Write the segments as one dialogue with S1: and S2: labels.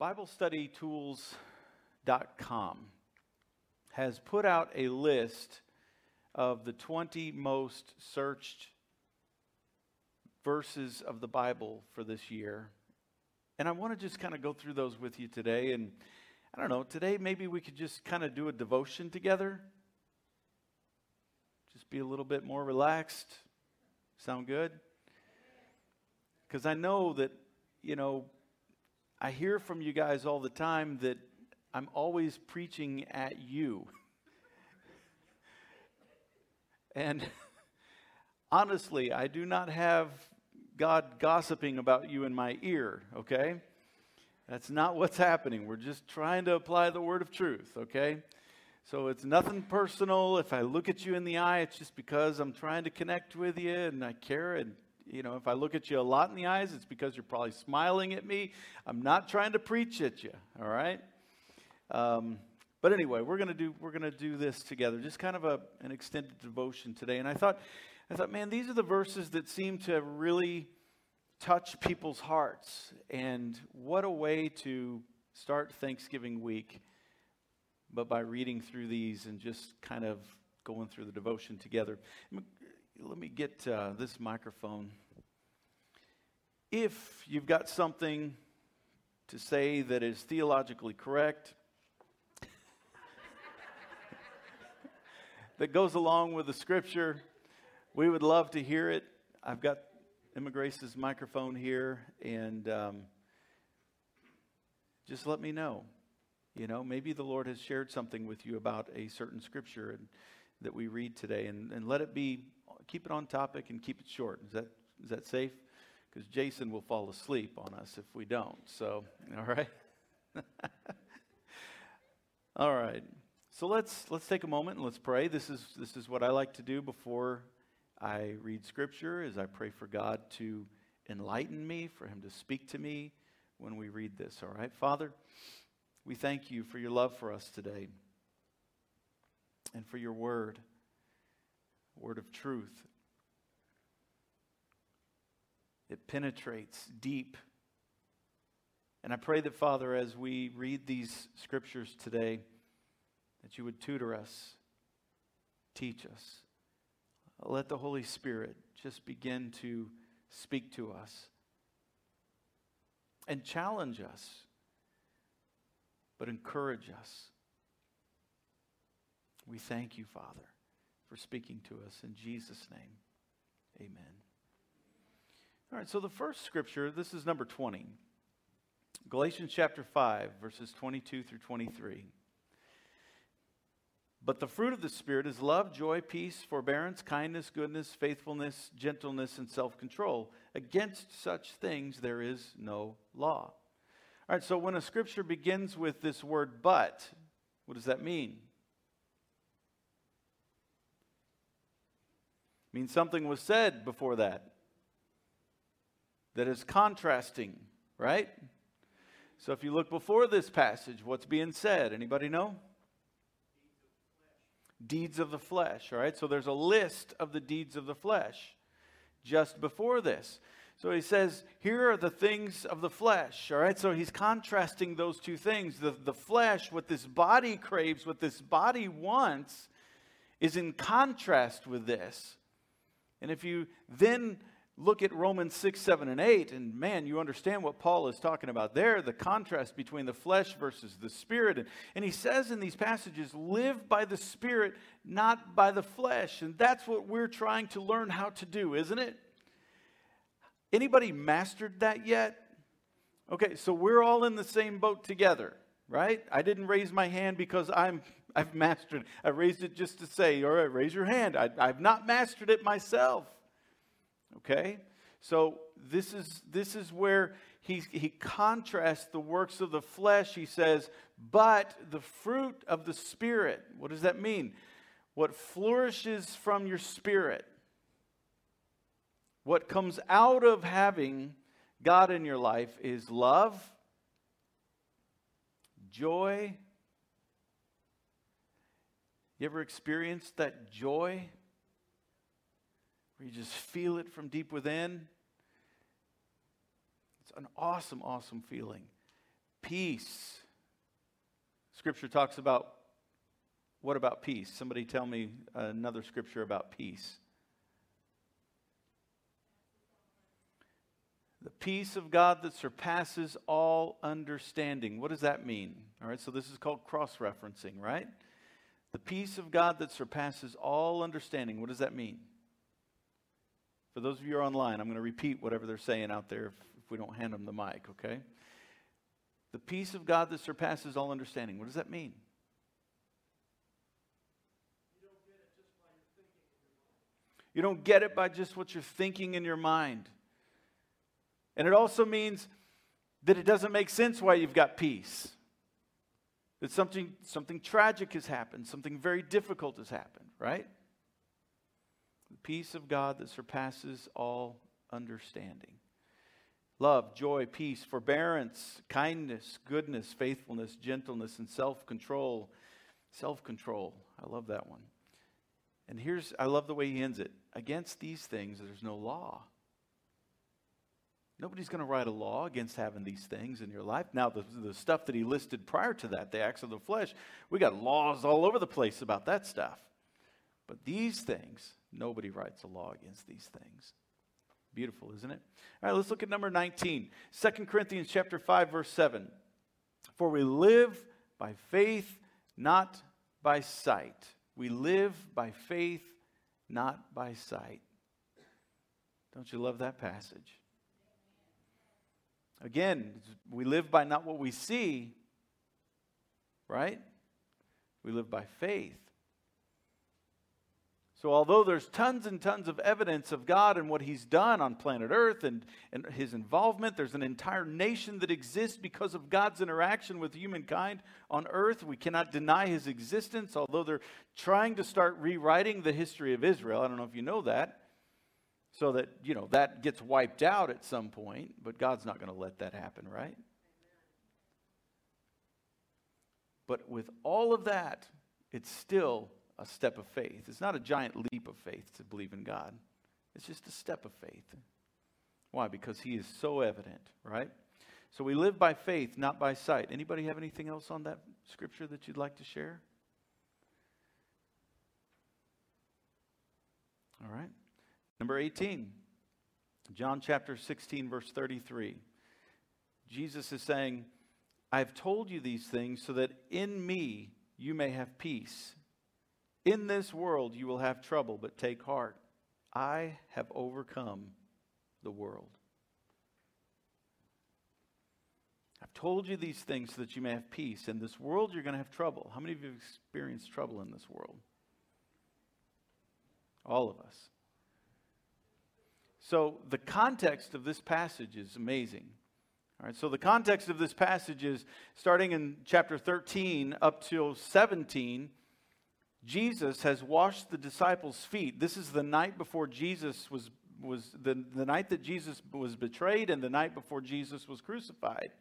S1: BibleStudyTools.com has put out a list of the 20 most searched verses of the Bible for this year. And I want to just kind of go through those with you today. And I don't know, today maybe we could just kind of do a devotion together. Just be a little bit more relaxed. Sound good? Because I know that, you know, I hear from you guys all the time that I'm always preaching at you. and honestly, I do not have God gossiping about you in my ear, okay? That's not what's happening. We're just trying to apply the word of truth, okay? So it's nothing personal. If I look at you in the eye, it's just because I'm trying to connect with you and I care. And, you know, if I look at you a lot in the eyes, it's because you're probably smiling at me. I'm not trying to preach at you, all right? Um, but anyway, we're gonna do we're gonna do this together, just kind of a, an extended devotion today. And I thought, I thought, man, these are the verses that seem to really touch people's hearts. And what a way to start Thanksgiving week but by reading through these and just kind of going through the devotion together. Let me get uh, this microphone. If you've got something to say that is theologically correct, that goes along with the scripture, we would love to hear it. I've got Emma Grace's microphone here, and um, just let me know. You know, maybe the Lord has shared something with you about a certain scripture and, that we read today, and, and let it be, keep it on topic and keep it short. Is that, is that safe? Because Jason will fall asleep on us if we don't. So, all right? all right. So let's, let's take a moment and let's pray. This is, this is what I like to do before I read scripture is I pray for God to enlighten me, for him to speak to me when we read this. All right? Father, we thank you for your love for us today and for your word, word of truth. It penetrates deep. And I pray that, Father, as we read these scriptures today, that you would tutor us, teach us. Let the Holy Spirit just begin to speak to us and challenge us but encourage us. We thank you, Father, for speaking to us in Jesus' name. Amen. All right, so the first scripture, this is number 20. Galatians chapter 5, verses 22 through 23. But the fruit of the Spirit is love, joy, peace, forbearance, kindness, goodness, faithfulness, gentleness, and self control. Against such things there is no law. All right, so when a scripture begins with this word but, what does that mean? It means something was said before that that is contrasting, right? So if you look before this passage, what's being said? Anybody know? Deeds of the flesh, all right? So there's a list of the deeds of the flesh just before this. So he says, here are the things of the flesh, all right? So he's contrasting those two things. The, the flesh, what this body craves, what this body wants, is in contrast with this. And if you then look at Romans 6, 7, and 8, and man, you understand what Paul is talking about there the contrast between the flesh versus the spirit. And, and he says in these passages, live by the spirit, not by the flesh. And that's what we're trying to learn how to do, isn't it? Anybody mastered that yet? Okay, so we're all in the same boat together, right? I didn't raise my hand because I'm I've mastered it. I raised it just to say, all right, raise your hand. I, I've not mastered it myself. Okay? So this is this is where he, he contrasts the works of the flesh. He says, but the fruit of the Spirit. What does that mean? What flourishes from your spirit. What comes out of having God in your life is love, joy. You ever experienced that joy where you just feel it from deep within? It's an awesome, awesome feeling. Peace. Scripture talks about what about peace? Somebody tell me another scripture about peace. The peace of God that surpasses all understanding. What does that mean? All right, so this is called cross referencing, right? The peace of God that surpasses all understanding. What does that mean? For those of you who are online, I'm going to repeat whatever they're saying out there if, if we don't hand them the mic, okay? The peace of God that surpasses all understanding. What does that mean? You don't get it by just what you're thinking in your mind. And it also means that it doesn't make sense why you've got peace. That something, something tragic has happened, something very difficult has happened, right? The peace of God that surpasses all understanding. Love, joy, peace, forbearance, kindness, goodness, faithfulness, gentleness, and self control. Self control. I love that one. And here's, I love the way he ends it. Against these things, there's no law. Nobody's going to write a law against having these things in your life. Now, the, the stuff that he listed prior to that, the acts of the flesh, we got laws all over the place about that stuff. But these things, nobody writes a law against these things. Beautiful, isn't it? All right, let's look at number 19. 2 Corinthians chapter 5, verse 7. For we live by faith, not by sight. We live by faith, not by sight. Don't you love that passage? Again, we live by not what we see, right? We live by faith. So, although there's tons and tons of evidence of God and what He's done on planet Earth and, and His involvement, there's an entire nation that exists because of God's interaction with humankind on Earth. We cannot deny His existence, although they're trying to start rewriting the history of Israel. I don't know if you know that. So that, you know, that gets wiped out at some point, but God's not going to let that happen, right? But with all of that, it's still a step of faith. It's not a giant leap of faith to believe in God. It's just a step of faith. Why? Because he is so evident, right? So we live by faith, not by sight. Anybody have anything else on that scripture that you'd like to share? All right. Number 18. John chapter 16 verse 33. Jesus is saying, I've told you these things so that in me you may have peace. In this world you will have trouble, but take heart. I have overcome the world. I've told you these things so that you may have peace. In this world, you're going to have trouble. How many of you have experienced trouble in this world? All of us. So, the context of this passage is amazing. All right, so the context of this passage is starting in chapter 13 up till 17 Jesus has washed the disciples' feet. This is the night before Jesus was, was the, the night that Jesus was betrayed and the night before Jesus was crucified.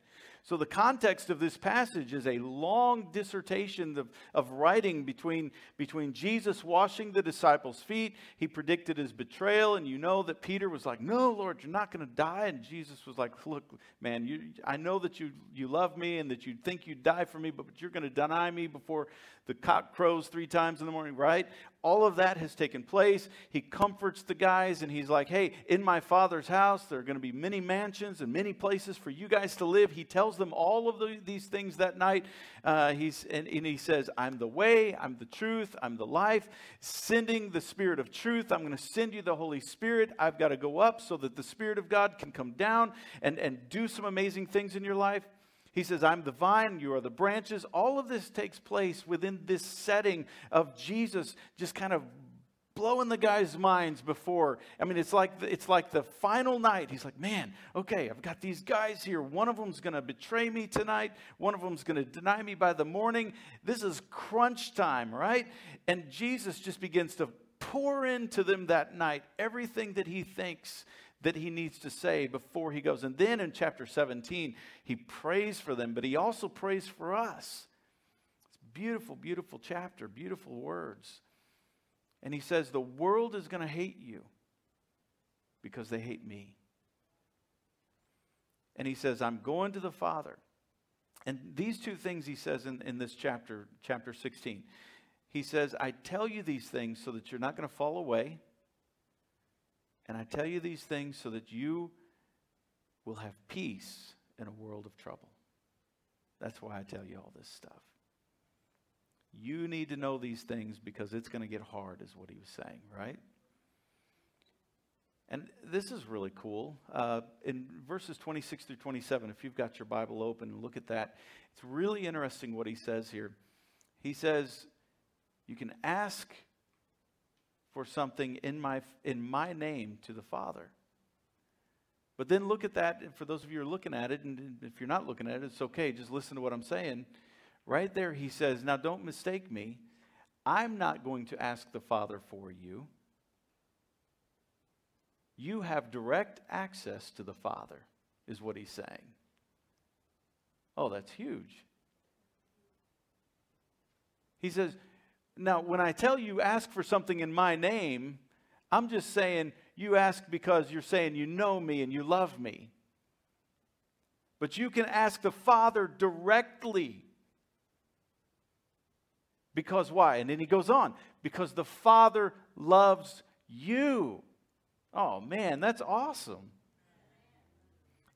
S1: So, the context of this passage is a long dissertation of, of writing between, between Jesus washing the disciples' feet. He predicted his betrayal, and you know that Peter was like, No, Lord, you're not going to die. And Jesus was like, Look, man, you, I know that you, you love me and that you think you'd die for me, but you're going to deny me before the cock crows three times in the morning, right? All of that has taken place. He comforts the guys and he's like, hey, in my father's house, there are going to be many mansions and many places for you guys to live. He tells them all of the, these things that night. Uh, he's, and, and he says, I'm the way, I'm the truth, I'm the life. Sending the Spirit of truth. I'm going to send you the Holy Spirit. I've got to go up so that the Spirit of God can come down and, and do some amazing things in your life. He says, I'm the vine, you are the branches. All of this takes place within this setting of Jesus just kind of blowing the guys' minds before. I mean, it's like the, it's like the final night. He's like, "Man, okay, I've got these guys here. One of them's going to betray me tonight. One of them's going to deny me by the morning. This is crunch time, right?" And Jesus just begins to pour into them that night everything that he thinks that he needs to say before he goes. And then in chapter 17, he prays for them, but he also prays for us. It's beautiful, beautiful chapter, beautiful words. And he says, The world is going to hate you because they hate me. And he says, I'm going to the Father. And these two things he says in, in this chapter, chapter 16. He says, I tell you these things so that you're not going to fall away. And I tell you these things so that you will have peace in a world of trouble. That's why I tell you all this stuff. You need to know these things because it's going to get hard, is what he was saying, right? And this is really cool. Uh, in verses 26 through 27, if you've got your Bible open look at that, it's really interesting what he says here. He says, You can ask for something in my, in my name to the Father. But then look at that, for those of you who are looking at it, and if you're not looking at it, it's okay, just listen to what I'm saying. Right there, he says, Now don't mistake me. I'm not going to ask the Father for you. You have direct access to the Father, is what he's saying. Oh, that's huge. He says, Now, when I tell you ask for something in my name, I'm just saying you ask because you're saying you know me and you love me. But you can ask the Father directly. Because why? And then he goes on because the Father loves you. Oh man, that's awesome.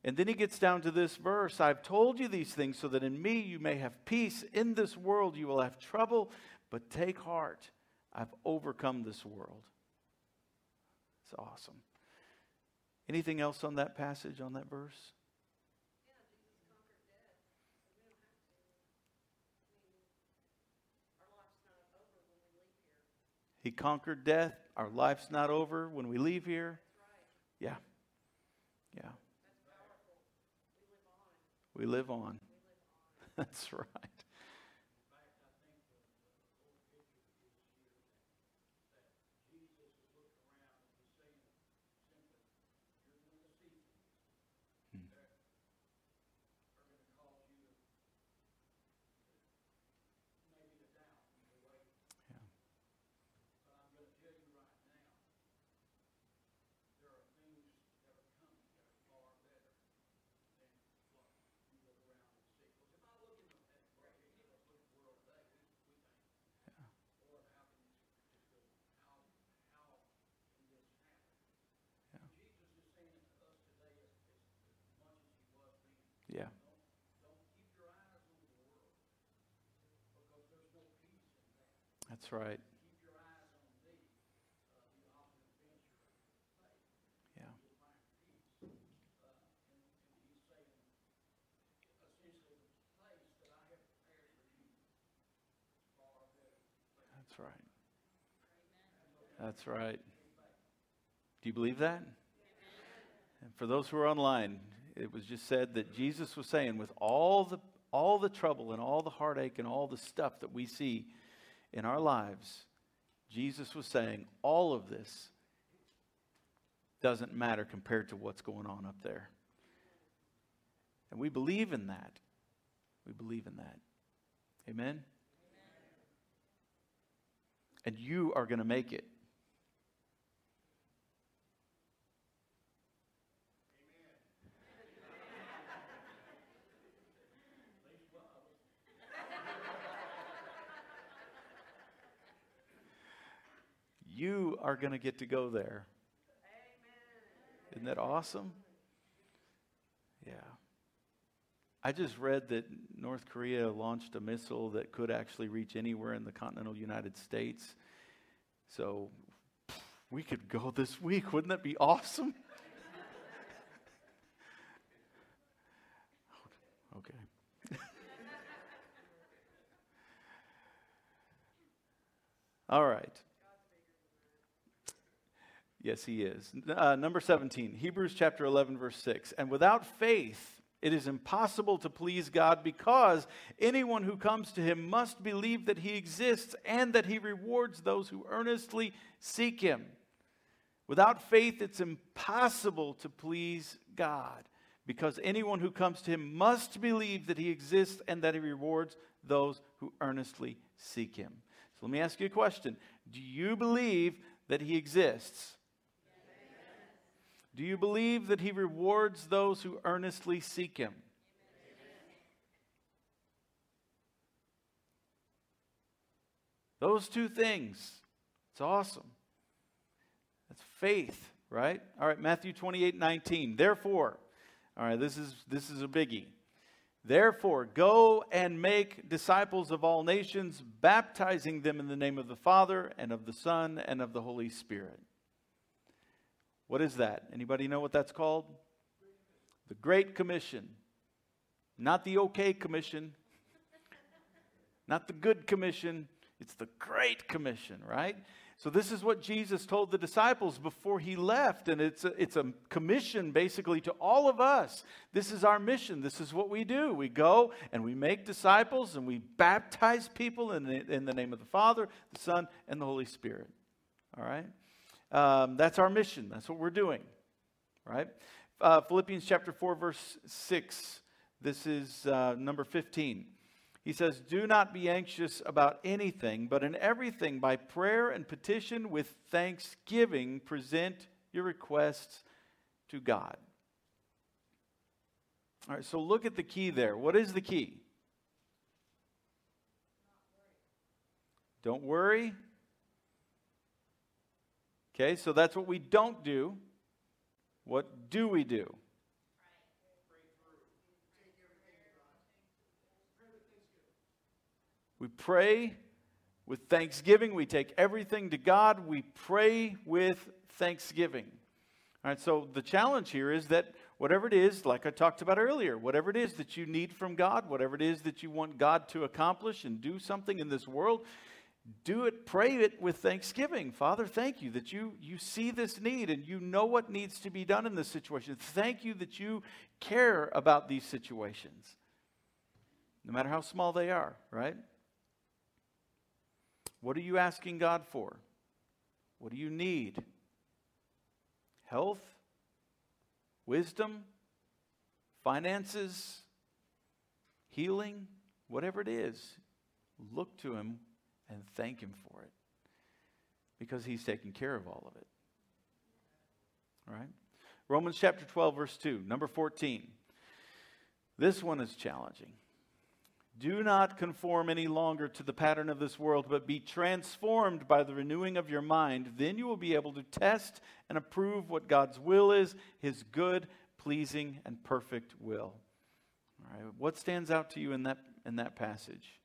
S1: And then he gets down to this verse I've told you these things so that in me you may have peace. In this world you will have trouble, but take heart. I've overcome this world. It's awesome. Anything else on that passage, on that verse? He conquered death. Our life's not over when we leave here. Yeah. Yeah. We live on. That's right. That's right. Yeah. That's right. That's right. Do you believe that? And for those who are online, it was just said that Jesus was saying, with all the all the trouble and all the heartache and all the stuff that we see in our lives, Jesus was saying all of this doesn't matter compared to what's going on up there. And we believe in that. We believe in that. Amen? Amen. And you are going to make it. You are going to get to go there. Isn't that awesome? Yeah. I just read that North Korea launched a missile that could actually reach anywhere in the continental United States. So we could go this week. Wouldn't that be awesome? okay. All right. Yes, he is. Uh, number 17, Hebrews chapter 11, verse 6. And without faith, it is impossible to please God because anyone who comes to him must believe that he exists and that he rewards those who earnestly seek him. Without faith, it's impossible to please God because anyone who comes to him must believe that he exists and that he rewards those who earnestly seek him. So let me ask you a question Do you believe that he exists? Do you believe that he rewards those who earnestly seek him? Those two things. It's awesome. That's faith, right? All right, Matthew 28 19. Therefore, all right, this is this is a biggie. Therefore, go and make disciples of all nations, baptizing them in the name of the Father and of the Son and of the Holy Spirit. What is that? Anybody know what that's called? The Great Commission. Not the okay commission, not the good commission, it's the Great Commission, right? So, this is what Jesus told the disciples before he left. And it's a, it's a commission basically to all of us. This is our mission. This is what we do. We go and we make disciples and we baptize people in the, in the name of the Father, the Son, and the Holy Spirit. All right? Um, that's our mission. That's what we're doing. Right? Uh, Philippians chapter 4, verse 6. This is uh, number 15. He says, Do not be anxious about anything, but in everything, by prayer and petition with thanksgiving, present your requests to God. All right, so look at the key there. What is the key? Don't worry. Okay, so that's what we don't do. What do we do? We pray with thanksgiving. We take everything to God. We pray with thanksgiving. All right, so the challenge here is that whatever it is, like I talked about earlier, whatever it is that you need from God, whatever it is that you want God to accomplish and do something in this world, do it, pray it with thanksgiving. Father, thank you that you, you see this need and you know what needs to be done in this situation. Thank you that you care about these situations, no matter how small they are, right? What are you asking God for? What do you need? Health? Wisdom? Finances? Healing? Whatever it is, look to Him and thank Him for it because He's taking care of all of it. All right? Romans chapter 12, verse 2, number 14. This one is challenging. Do not conform any longer to the pattern of this world, but be transformed by the renewing of your mind. Then you will be able to test and approve what God's will is, his good, pleasing, and perfect will. All right, what stands out to you in that, in that passage?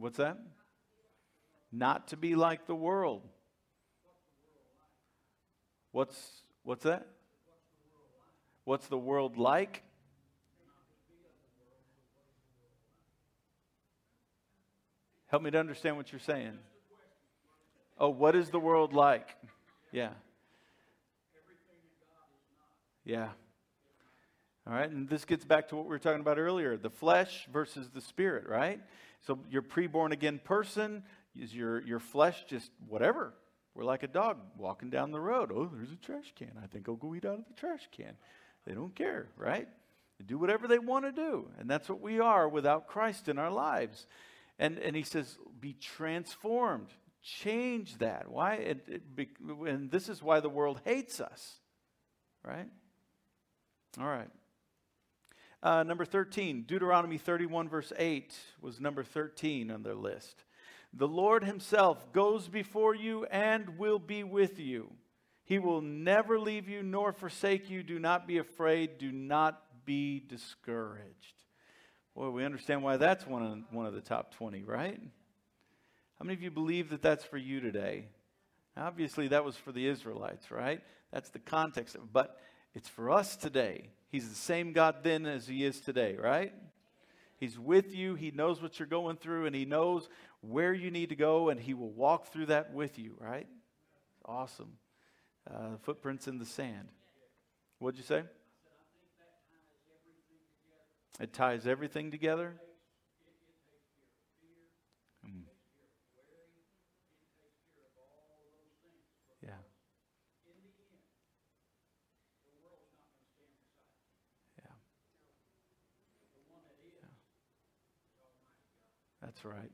S1: What's that? Not to be like the world. What's, what's that? What's the world like? Help me to understand what you're saying. Oh, what is the world like? Yeah. Yeah. All right, and this gets back to what we were talking about earlier the flesh versus the spirit, right? So, your pre born again person is your, your flesh just whatever. We're like a dog walking down the road. Oh, there's a trash can. I think I'll go eat out of the trash can. They don't care, right? They do whatever they want to do. And that's what we are without Christ in our lives. And, and he says, be transformed. Change that. Why? It, it be, and this is why the world hates us, right? All right. Uh, number 13, Deuteronomy 31, verse 8 was number 13 on their list. The Lord Himself goes before you and will be with you. He will never leave you nor forsake you. Do not be afraid. Do not be discouraged. Boy, we understand why that's one of, one of the top 20, right? How many of you believe that that's for you today? Obviously, that was for the Israelites, right? That's the context. But it's for us today. He's the same God then as he is today, right? He's with you. He knows what you're going through, and he knows where you need to go, and he will walk through that with you, right? Awesome uh, footprints in the sand. What'd you say? It ties everything together. That's right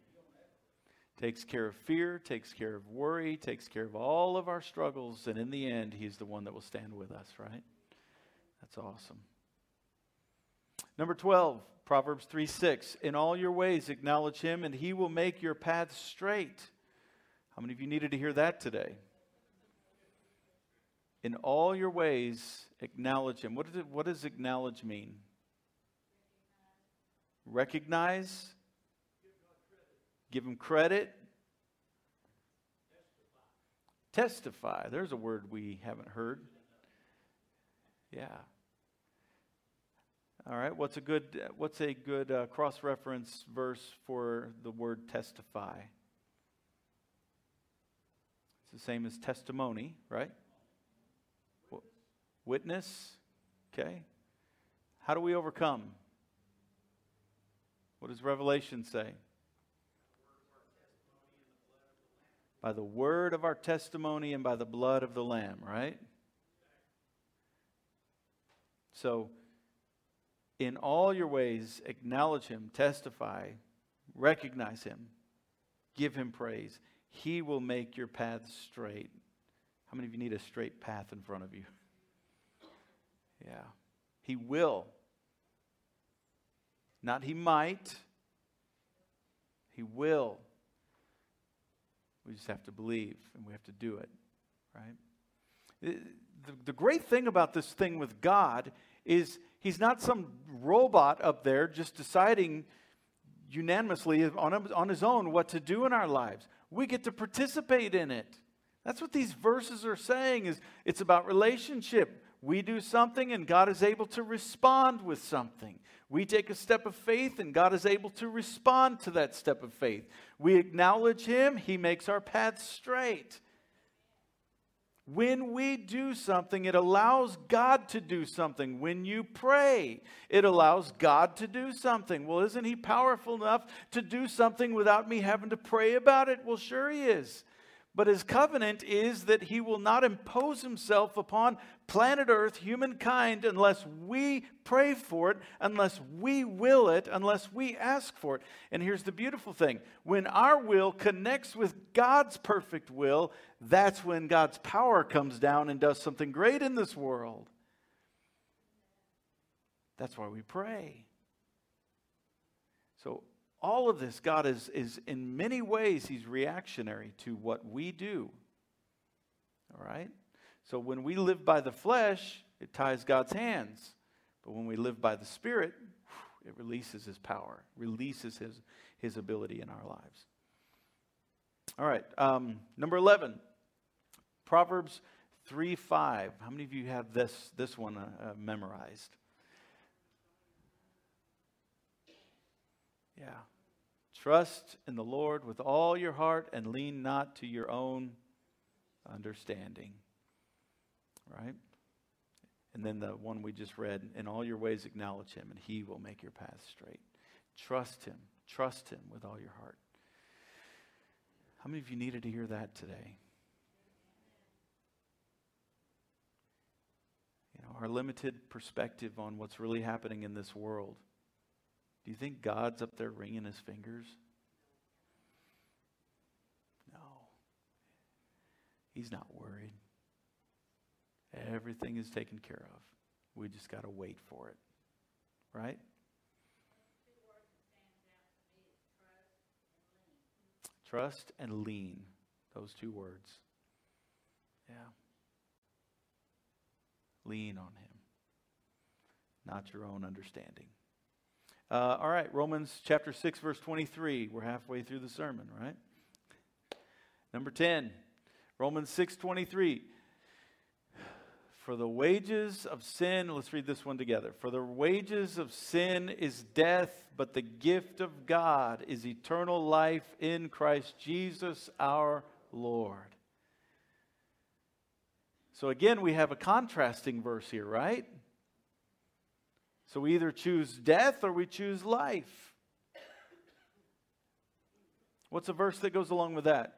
S1: takes care of fear, takes care of worry, takes care of all of our struggles, and in the end, He's the one that will stand with us, right? That's awesome. Number 12, Proverbs 3 6. In all your ways acknowledge him, and he will make your paths straight. How many of you needed to hear that today? In all your ways acknowledge him. What, it, what does acknowledge mean? Recognize, give him credit, testify. There's a word we haven't heard. Yeah. All right. What's a good What's a good uh, cross reference verse for the word testify? It's the same as testimony, right? Witness. Okay. How do we overcome? What does Revelation say? By the word of our testimony and by the blood of the Lamb, right? So, in all your ways, acknowledge him, testify, recognize him, give him praise. He will make your paths straight. How many of you need a straight path in front of you? Yeah. He will. Not he might. He will. We just have to believe and we have to do it, right? The, the great thing about this thing with God is he's not some robot up there just deciding unanimously on, on his own what to do in our lives. We get to participate in it. That's what these verses are saying is it's about relationship. We do something and God is able to respond with something. We take a step of faith and God is able to respond to that step of faith. We acknowledge Him, He makes our path straight. When we do something, it allows God to do something. When you pray, it allows God to do something. Well, isn't He powerful enough to do something without me having to pray about it? Well, sure He is. But his covenant is that he will not impose himself upon planet Earth, humankind, unless we pray for it, unless we will it, unless we ask for it. And here's the beautiful thing when our will connects with God's perfect will, that's when God's power comes down and does something great in this world. That's why we pray. All of this, God is, is in many ways, He's reactionary to what we do. All right? So when we live by the flesh, it ties God's hands. But when we live by the Spirit, it releases His power, releases His, his ability in our lives. All right, um, number 11, Proverbs 3 5. How many of you have this, this one uh, uh, memorized? Yeah. Trust in the Lord with all your heart and lean not to your own understanding. Right? And then the one we just read, in all your ways acknowledge him, and he will make your path straight. Trust him. Trust him with all your heart. How many of you needed to hear that today? You know, our limited perspective on what's really happening in this world do you think God's up there wringing his fingers? No. He's not worried. Everything is taken care of. We just got to wait for it. Right? Trust and lean. Those two words. Yeah. Lean on Him, not your own understanding. Uh, all right, Romans chapter 6, verse 23. We're halfway through the sermon, right? Number 10, Romans 6, 23. For the wages of sin, let's read this one together. For the wages of sin is death, but the gift of God is eternal life in Christ Jesus our Lord. So again, we have a contrasting verse here, right? So we either choose death or we choose life. What's a verse that goes along with that?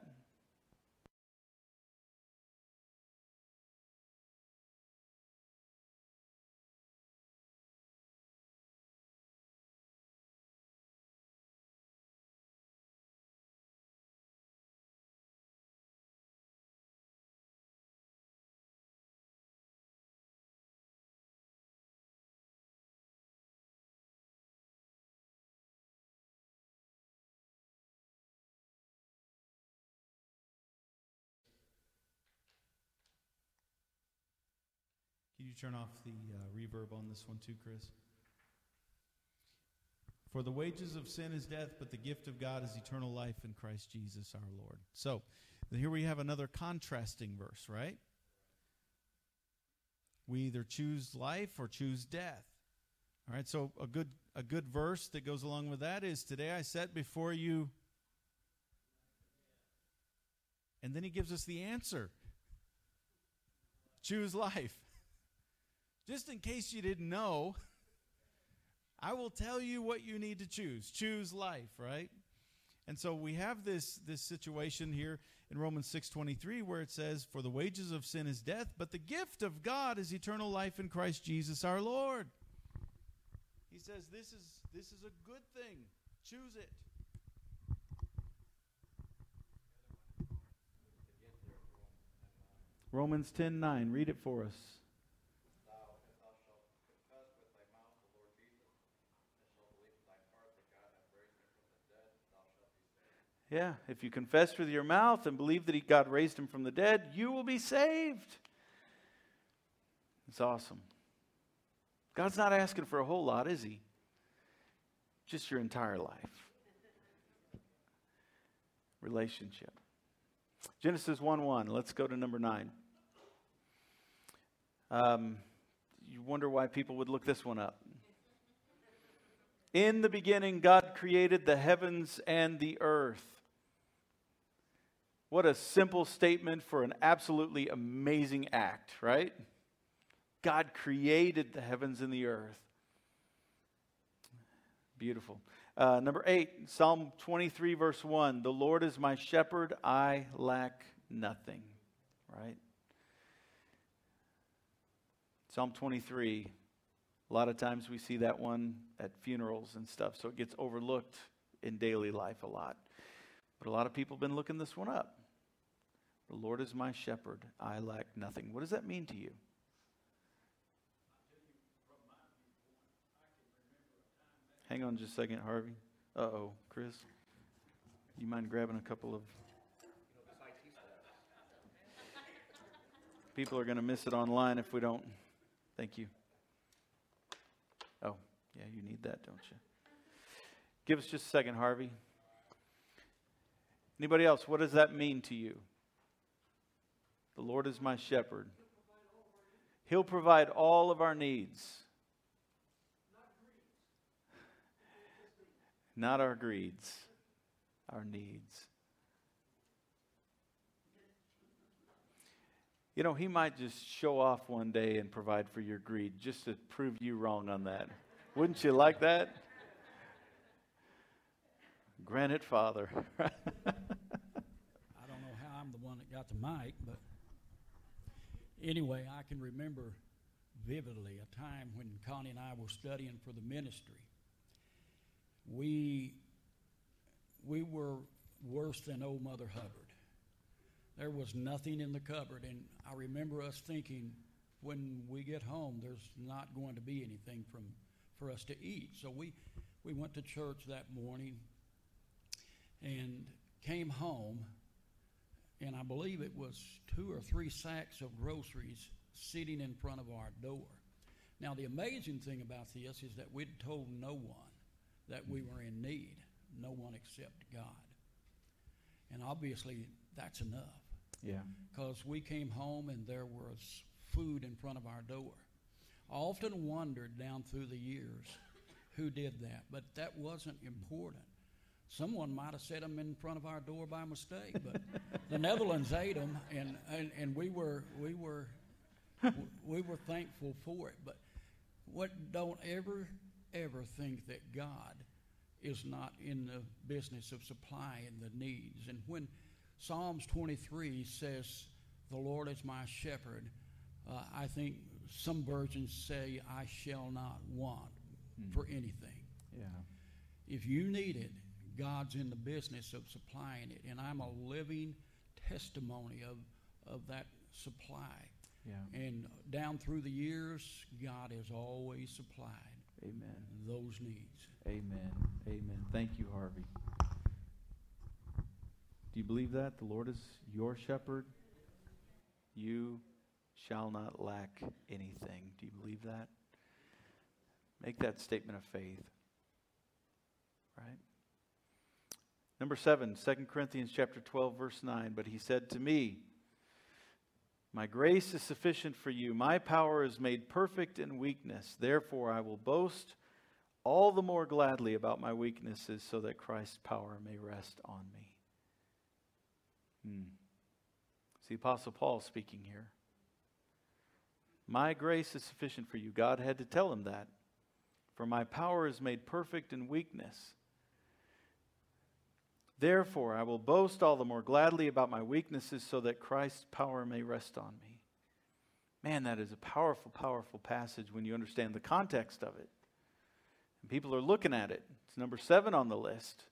S2: You turn off the uh, reverb on this one too, Chris? For the wages of sin is death, but the gift of God is eternal life in Christ Jesus our Lord. So, here we have another contrasting verse, right? We either choose life or choose death. All right, so a good a good verse that goes along with that is today I set before you and then he gives us the answer. Choose life. Just in case you didn't know, I will tell you what you need to choose. Choose life, right? And so we have this this situation here in Romans 6:23 where it says for the wages of sin is death, but the gift of God is eternal life in Christ Jesus our Lord. He says this is this is a good thing. Choose it.
S1: Romans 10:9, read it for us. Yeah, if you confess with your mouth and believe that he, God raised him from the dead, you will be saved. It's awesome. God's not asking for a whole lot, is he? Just your entire life. Relationship. Genesis 1 1. Let's go to number 9. Um, you wonder why people would look this one up. In the beginning, God created the heavens and the earth. What a simple statement for an absolutely amazing act, right? God created the heavens and the earth. Beautiful. Uh, number eight, Psalm 23, verse 1. The Lord is my shepherd, I lack nothing. Right? Psalm 23. A lot of times we see that one at funerals and stuff, so it gets overlooked in daily life a lot. But a lot of people have been looking this one up. The Lord is my shepherd, I lack nothing. What does that mean to you? Hang on just a second, Harvey. Uh oh, Chris. You mind grabbing a couple of. People are going to miss it online if we don't. Thank you. Oh, yeah, you need that, don't you? Give us just a second, Harvey. Anybody else? What does that mean to you? The Lord is my shepherd. He'll provide all of our needs. Not our greeds, our needs. You know, he might just show off one day and provide for your greed just to prove you wrong on that. Wouldn't you like that? Grant it, Father.
S3: I don't know how I'm the one that got the mic, but anyway, I can remember vividly a time when Connie and I were studying for the ministry we we were worse than old Mother Hubbard. There was nothing in the cupboard, and I remember us thinking, when we get home, there's not going to be anything from for us to eat. So we we went to church that morning and came home, and I believe it was two or three sacks of groceries sitting in front of our door. Now the amazing thing about this is that we'd told no one that we were in need, no one except God. And obviously, that's enough.
S1: Yeah.
S3: Because we came home and there was food in front of our door. I often wondered down through the years who did that, but that wasn't important. Someone might have set them in front of our door by mistake, but the Netherlands ate them, and, and, and we were we were we were thankful for it. But what don't ever ever think that God is not in the business of supplying the needs. And when Psalms 23 says, The Lord is my shepherd, uh, I think some versions say, I shall not want mm. for anything.
S1: Yeah.
S3: If you need it, God's in the business of supplying it. And I'm a living testimony of, of that supply.
S1: Yeah.
S3: And down through the years, God has always supplied
S1: Amen.
S3: Those needs.
S1: Amen. Amen. Thank you, Harvey. Do you believe that? The Lord is your shepherd. You shall not lack anything. Do you believe that? Make that statement of faith. Right? Number seven, 2 Corinthians chapter 12, verse 9. But he said to me, My grace is sufficient for you. My power is made perfect in weakness. Therefore, I will boast all the more gladly about my weaknesses so that Christ's power may rest on me. Hmm. Apostle Paul speaking here. My grace is sufficient for you. God had to tell him that. For my power is made perfect in weakness. Therefore, I will boast all the more gladly about my weaknesses so that Christ's power may rest on me. Man, that is a powerful, powerful passage when you understand the context of it. And people are looking at it. It's number seven on the list.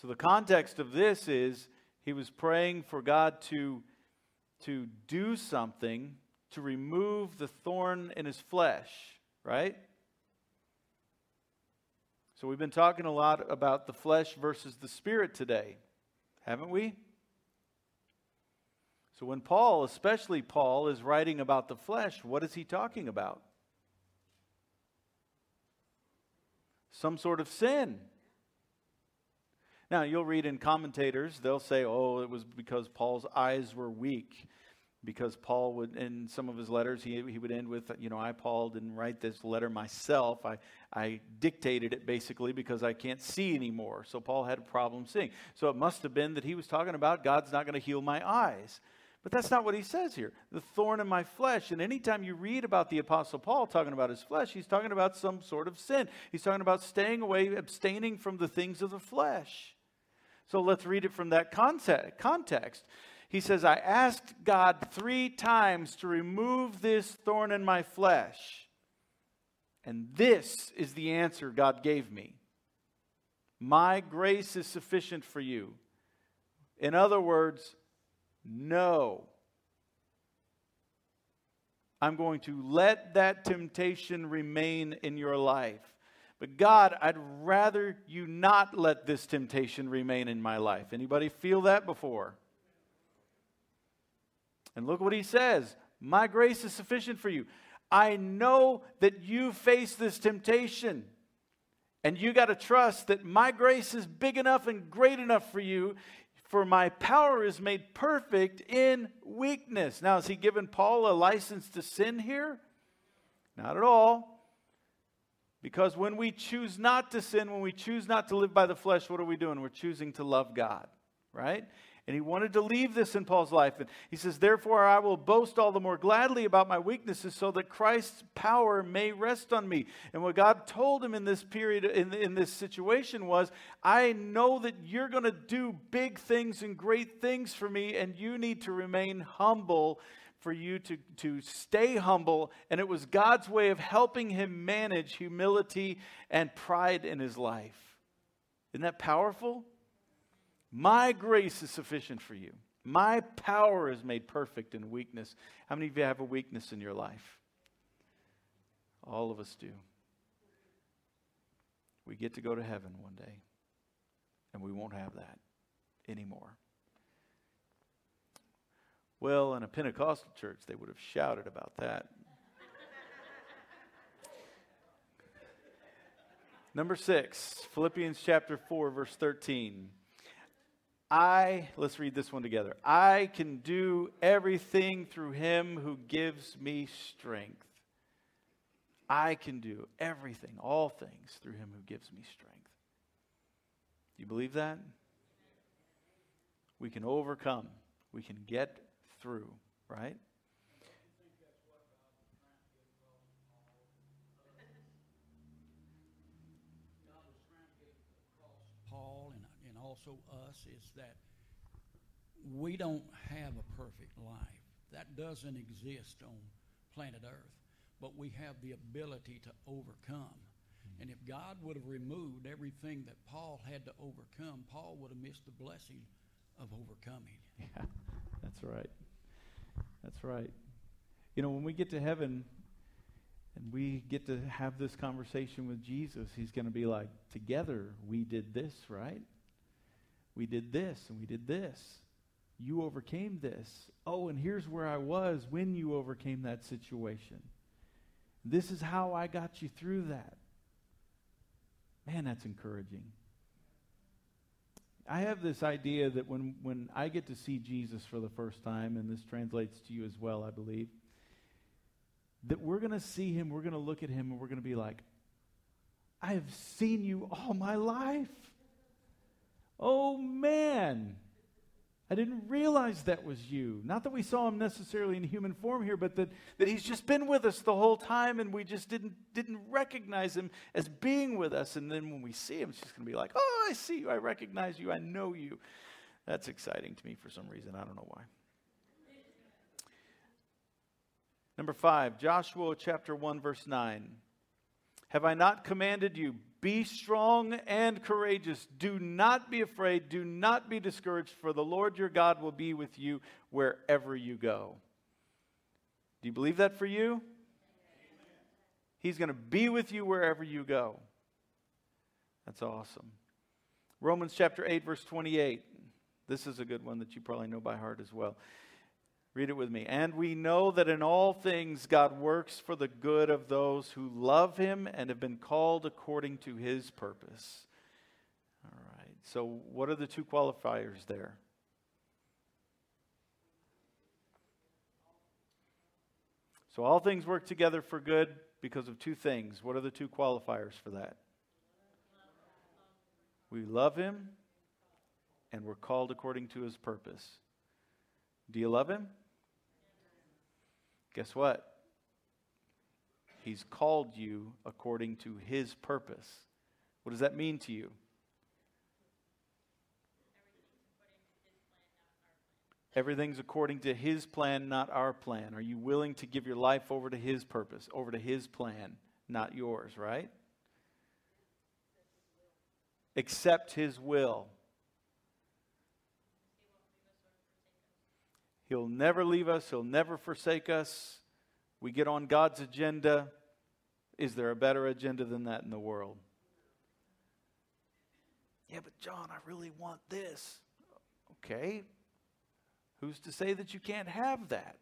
S1: So, the context of this is he was praying for God to, to do something to remove the thorn in his flesh, right? So, we've been talking a lot about the flesh versus the spirit today, haven't we? So, when Paul, especially Paul, is writing about the flesh, what is he talking about? Some sort of sin. Now, you'll read in commentators, they'll say, oh, it was because Paul's eyes were weak because Paul would, in some of his letters, he, he would end with, you know, I, Paul, didn't write this letter myself. I, I dictated it basically because I can't see anymore. So Paul had a problem seeing. So it must have been that he was talking about God's not going to heal my eyes. But that's not what he says here. The thorn in my flesh. And anytime you read about the Apostle Paul talking about his flesh, he's talking about some sort of sin. He's talking about staying away, abstaining from the things of the flesh. So let's read it from that context. He says, I asked God three times to remove this thorn in my flesh. And this is the answer God gave me My grace is sufficient for you. In other words, no. I'm going to let that temptation remain in your life. But God, I'd rather you not let this temptation remain in my life. Anybody feel that before? And look what he says My grace is sufficient for you. I know that you face this temptation. And you got to trust that my grace is big enough and great enough for you, for my power is made perfect in weakness. Now, is he given Paul a license to sin here? Not at all. Because when we choose not to sin, when we choose not to live by the flesh, what are we doing? We're choosing to love God, right? And he wanted to leave this in Paul's life. And he says, Therefore, I will boast all the more gladly about my weaknesses so that Christ's power may rest on me. And what God told him in this period, in, in this situation, was, I know that you're going to do big things and great things for me, and you need to remain humble for you to, to stay humble. And it was God's way of helping him manage humility and pride in his life. Isn't that powerful? My grace is sufficient for you. My power is made perfect in weakness. How many of you have a weakness in your life? All of us do. We get to go to heaven one day, and we won't have that anymore. Well, in a Pentecostal church, they would have shouted about that. Number six, Philippians chapter 4, verse 13. I, let's read this one together. I can do everything through him who gives me strength. I can do everything, all things through him who gives me strength. You believe that? We can overcome. We can get through, right?
S3: Also us is that we don't have a perfect life. That doesn't exist on planet Earth. But we have the ability to overcome. Mm-hmm. And if God would have removed everything that Paul had to overcome, Paul would have missed the blessing of overcoming.
S1: Yeah, that's right. That's right. You know, when we get to heaven and we get to have this conversation with Jesus, he's going to be like, Together we did this, right? We did this and we did this. You overcame this. Oh, and here's where I was when you overcame that situation. This is how I got you through that. Man, that's encouraging. I have this idea that when, when I get to see Jesus for the first time, and this translates to you as well, I believe, that we're going to see him, we're going to look at him, and we're going to be like, I have seen you all my life. Oh, man. I didn't realize that was you. Not that we saw him necessarily in human form here, but that, that he's just been with us the whole time and we just didn't, didn't recognize him as being with us. And then when we see him, she's going to be like, oh, I see you. I recognize you. I know you. That's exciting to me for some reason. I don't know why. Number five, Joshua chapter 1, verse 9. Have I not commanded you? Be strong and courageous. Do not be afraid. Do not be discouraged, for the Lord your God will be with you wherever you go. Do you believe that for you? He's going to be with you wherever you go. That's awesome. Romans chapter 8, verse 28. This is a good one that you probably know by heart as well. Read it with me. And we know that in all things God works for the good of those who love him and have been called according to his purpose. All right. So, what are the two qualifiers there? So, all things work together for good because of two things. What are the two qualifiers for that? We love him and we're called according to his purpose. Do you love him? Guess what? He's called you according to his purpose. What does that mean to you? Everything's according to his plan, not our plan. Are you willing to give your life over to his purpose, over to his plan, not yours, right? Accept his will. He'll never leave us, He'll never forsake us. We get on God's agenda. Is there a better agenda than that in the world? Yeah, but John, I really want this. Okay. Who's to say that you can't have that?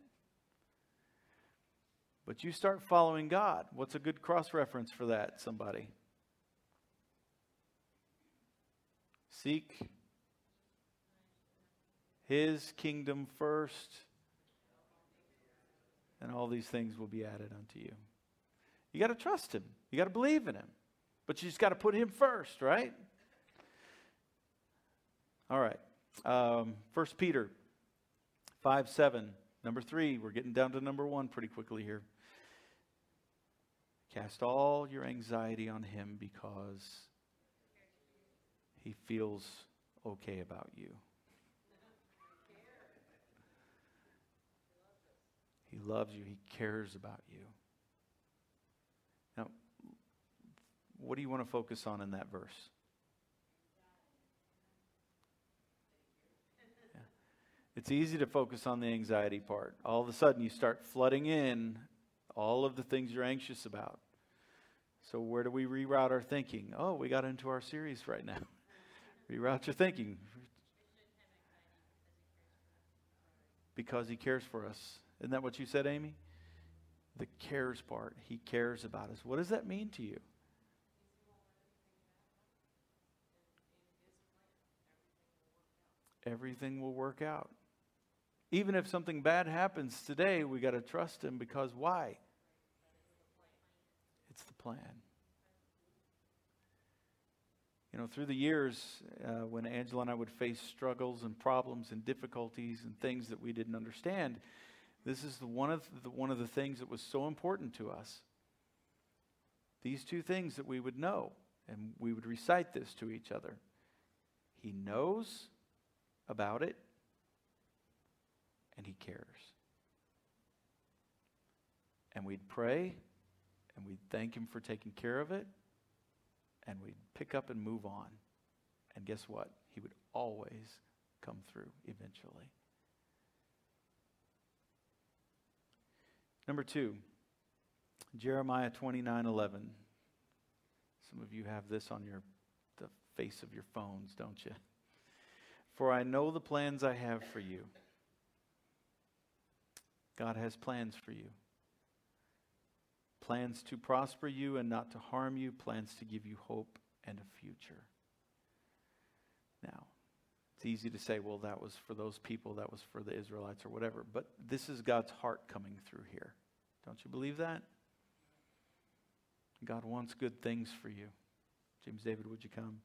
S1: But you start following God. What's a good cross reference for that, somebody? Seek his kingdom first, and all these things will be added unto you. You got to trust him. You got to believe in him. But you just got to put him first, right? All right. Um, 1 Peter 5 7. Number three. We're getting down to number one pretty quickly here. Cast all your anxiety on him because he feels okay about you. He loves you. He cares about you. Now, what do you want to focus on in that verse? Yeah. It's easy to focus on the anxiety part. All of a sudden, you start flooding in all of the things you're anxious about. So, where do we reroute our thinking? Oh, we got into our series right now. reroute your thinking. Because he cares for us. Isn't that what you said, Amy? The cares part. He cares about us. What does that mean to you? Everything will work out. Even if something bad happens today, we got to trust him because why? It's the plan. You know, through the years, uh, when Angela and I would face struggles and problems and difficulties and things that we didn't understand, this is the one, of the, one of the things that was so important to us. These two things that we would know, and we would recite this to each other. He knows about it, and He cares. And we'd pray, and we'd thank Him for taking care of it, and we'd pick up and move on. And guess what? He would always come through eventually. Number two, Jeremiah 29 11. Some of you have this on your the face of your phones, don't you? For I know the plans I have for you, God has plans for you plans to prosper you and not to harm you, plans to give you hope and a future. Now, it's easy to say, well, that was for those people, that was for the Israelites or whatever, but this is God's heart coming through here. Don't you believe that? God wants good things for you. James David, would you come?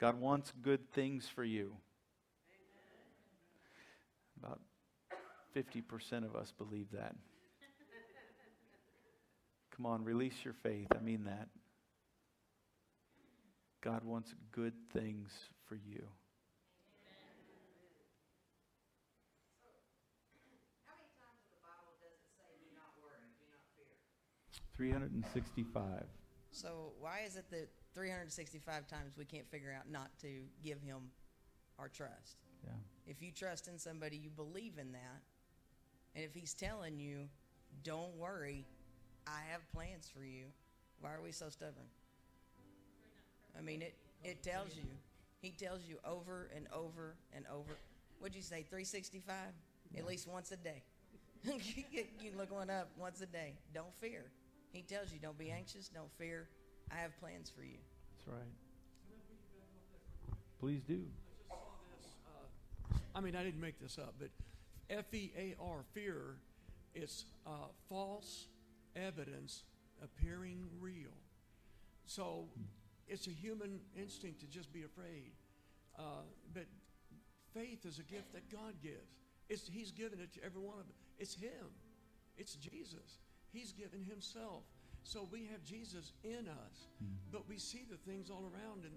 S1: God wants good things for you. About 50% of us believe that. Come on, release your faith. I mean that. God wants good things for you. 365.
S4: So why is it that 365 times we can't figure out not to give him our trust?
S1: Yeah.
S4: If you trust in somebody, you believe in that. And if he's telling you, don't worry, I have plans for you, why are we so stubborn? I mean, it, it tells you. He tells you over and over and over. What'd you say, 365? At least once a day. you look one up once a day. Don't fear. He tells you, don't be anxious, don't fear. I have plans for you.
S1: That's right. Please do.
S5: I mean, I didn't make this up, but F E A R, fear, is uh, false evidence appearing real. So it's a human instinct to just be afraid. Uh, but faith is a gift that God gives. It's, he's given it to every one of us. It's Him. It's Jesus. He's given Himself. So we have Jesus in us, mm-hmm. but we see the things all around, and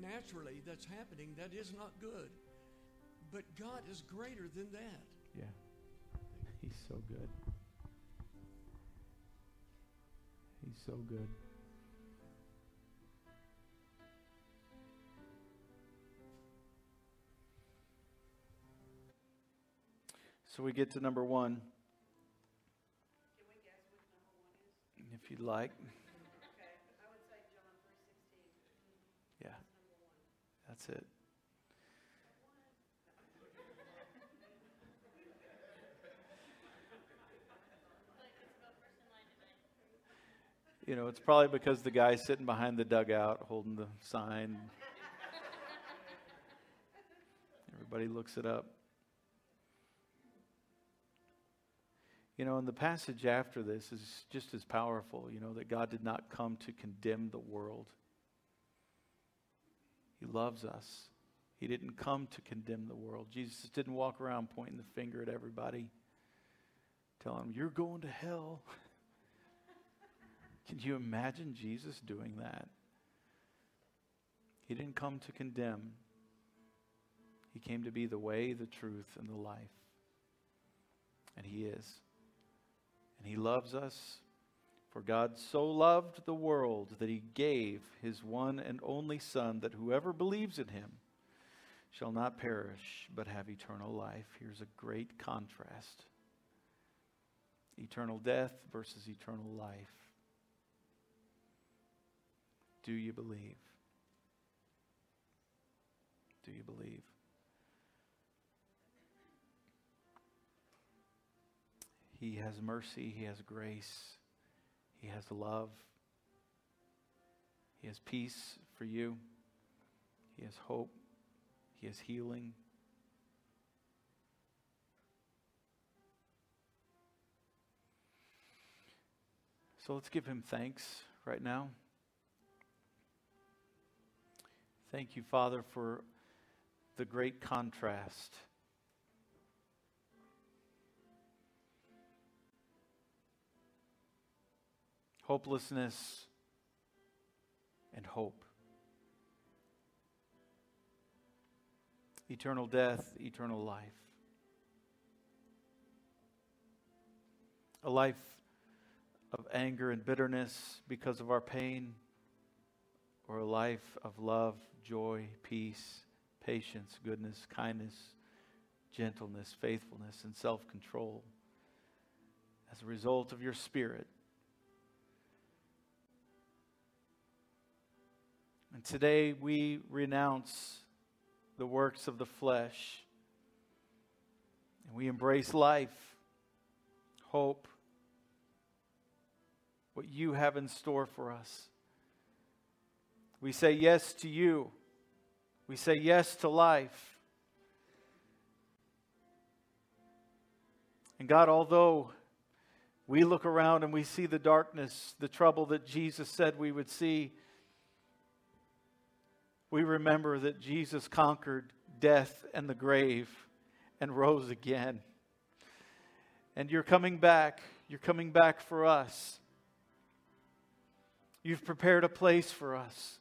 S5: naturally that's happening. That is not good. But God is greater than that.
S1: Yeah. He's so good. He's so good. So we get to number one. If you'd like. Yeah. That's it. You know, it's probably because the guy's sitting behind the dugout holding the sign. Everybody looks it up. You know, and the passage after this is just as powerful, you know, that God did not come to condemn the world. He loves us. He didn't come to condemn the world. Jesus didn't walk around pointing the finger at everybody, telling them, You're going to hell. Can you imagine Jesus doing that? He didn't come to condemn, He came to be the way, the truth, and the life. And He is. And He loves us. For God so loved the world that He gave His one and only Son, that whoever believes in Him shall not perish, but have eternal life. Here's a great contrast eternal death versus eternal life. Do you believe? Do you believe? He has mercy, He has grace, He has love, He has peace for you, He has hope, He has healing. So let's give Him thanks right now. Thank you, Father, for the great contrast. Hopelessness and hope. Eternal death, eternal life. A life of anger and bitterness because of our pain, or a life of love joy, peace, patience, goodness, kindness, gentleness, faithfulness, and self control as a result of your Spirit. And today we renounce the works of the flesh and we embrace life hope, what you have in store for us. We say yes to you. We say yes to life. And God, although we look around and we see the darkness, the trouble that Jesus said we would see, we remember that Jesus conquered death and the grave and rose again. And you're coming back. You're coming back for us. You've prepared a place for us.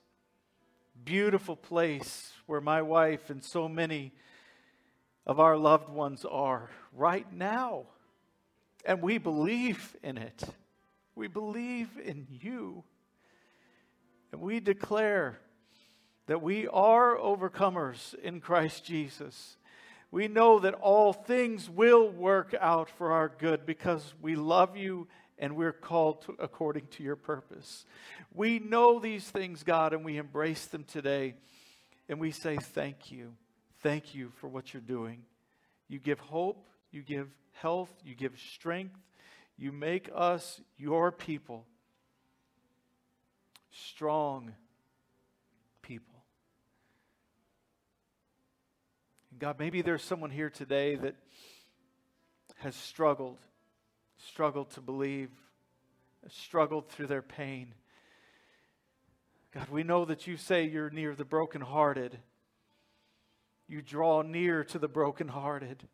S1: Beautiful place where my wife and so many of our loved ones are right now. And we believe in it. We believe in you. And we declare that we are overcomers in Christ Jesus. We know that all things will work out for our good because we love you and we're called to, according to your purpose. We know these things, God, and we embrace them today. And we say, Thank you. Thank you for what you're doing. You give hope, you give health, you give strength, you make us your people. Strong people. And God, maybe there's someone here today that has struggled, struggled to believe, struggled through their pain. God, we know that you say you're near the brokenhearted. You draw near to the brokenhearted.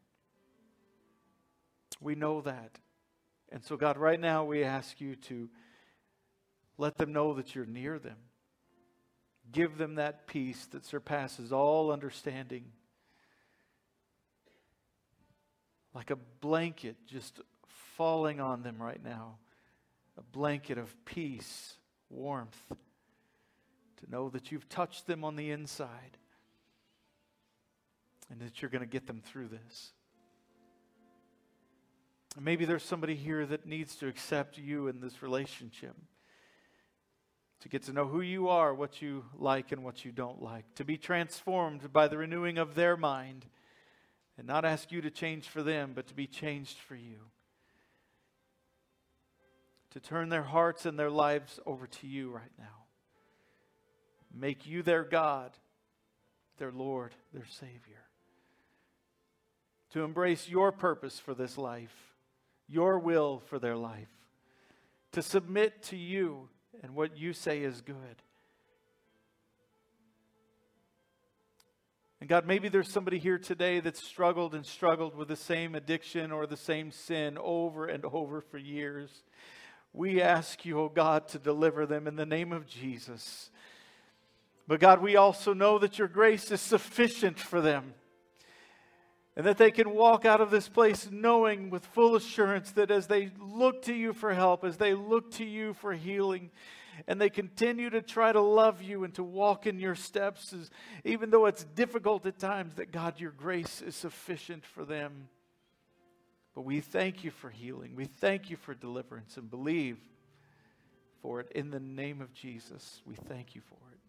S1: We know that. And so, God, right now we ask you to let them know that you're near them. Give them that peace that surpasses all understanding. Like a blanket just falling on them right now. A blanket of peace, warmth. To know that you've touched them on the inside and that you're going to get them through this. Maybe there's somebody here that needs to accept you in this relationship. To get to know who you are, what you like and what you don't like. To be transformed by the renewing of their mind. And not ask you to change for them, but to be changed for you. To turn their hearts and their lives over to you right now. Make you their God, their Lord, their Savior. To embrace your purpose for this life your will for their life, to submit to you and what you say is good. And God, maybe there's somebody here today that's struggled and struggled with the same addiction or the same sin over and over for years. We ask you, oh God, to deliver them in the name of Jesus. But God, we also know that your grace is sufficient for them. And that they can walk out of this place knowing with full assurance that as they look to you for help, as they look to you for healing, and they continue to try to love you and to walk in your steps, even though it's difficult at times, that God, your grace is sufficient for them. But we thank you for healing. We thank you for deliverance and believe for it in the name of Jesus. We thank you for it.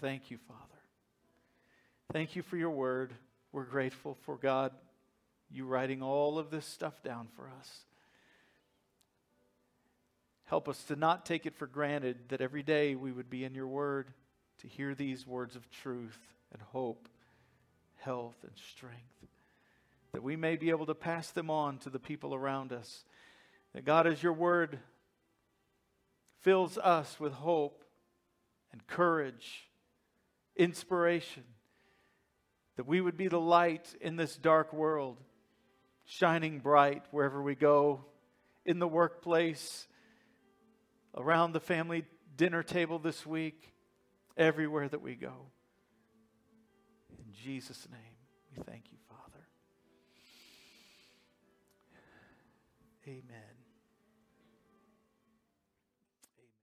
S1: Thank you, Father. Thank you for your word. We're grateful for God, you writing all of this stuff down for us. Help us to not take it for granted that every day we would be in your word to hear these words of truth and hope, health and strength, that we may be able to pass them on to the people around us. That God, as your word fills us with hope and courage inspiration, that we would be the light in this dark world, shining bright wherever we go, in the workplace, around the family dinner table this week, everywhere that we go. In Jesus' name, we thank you, Father. Amen.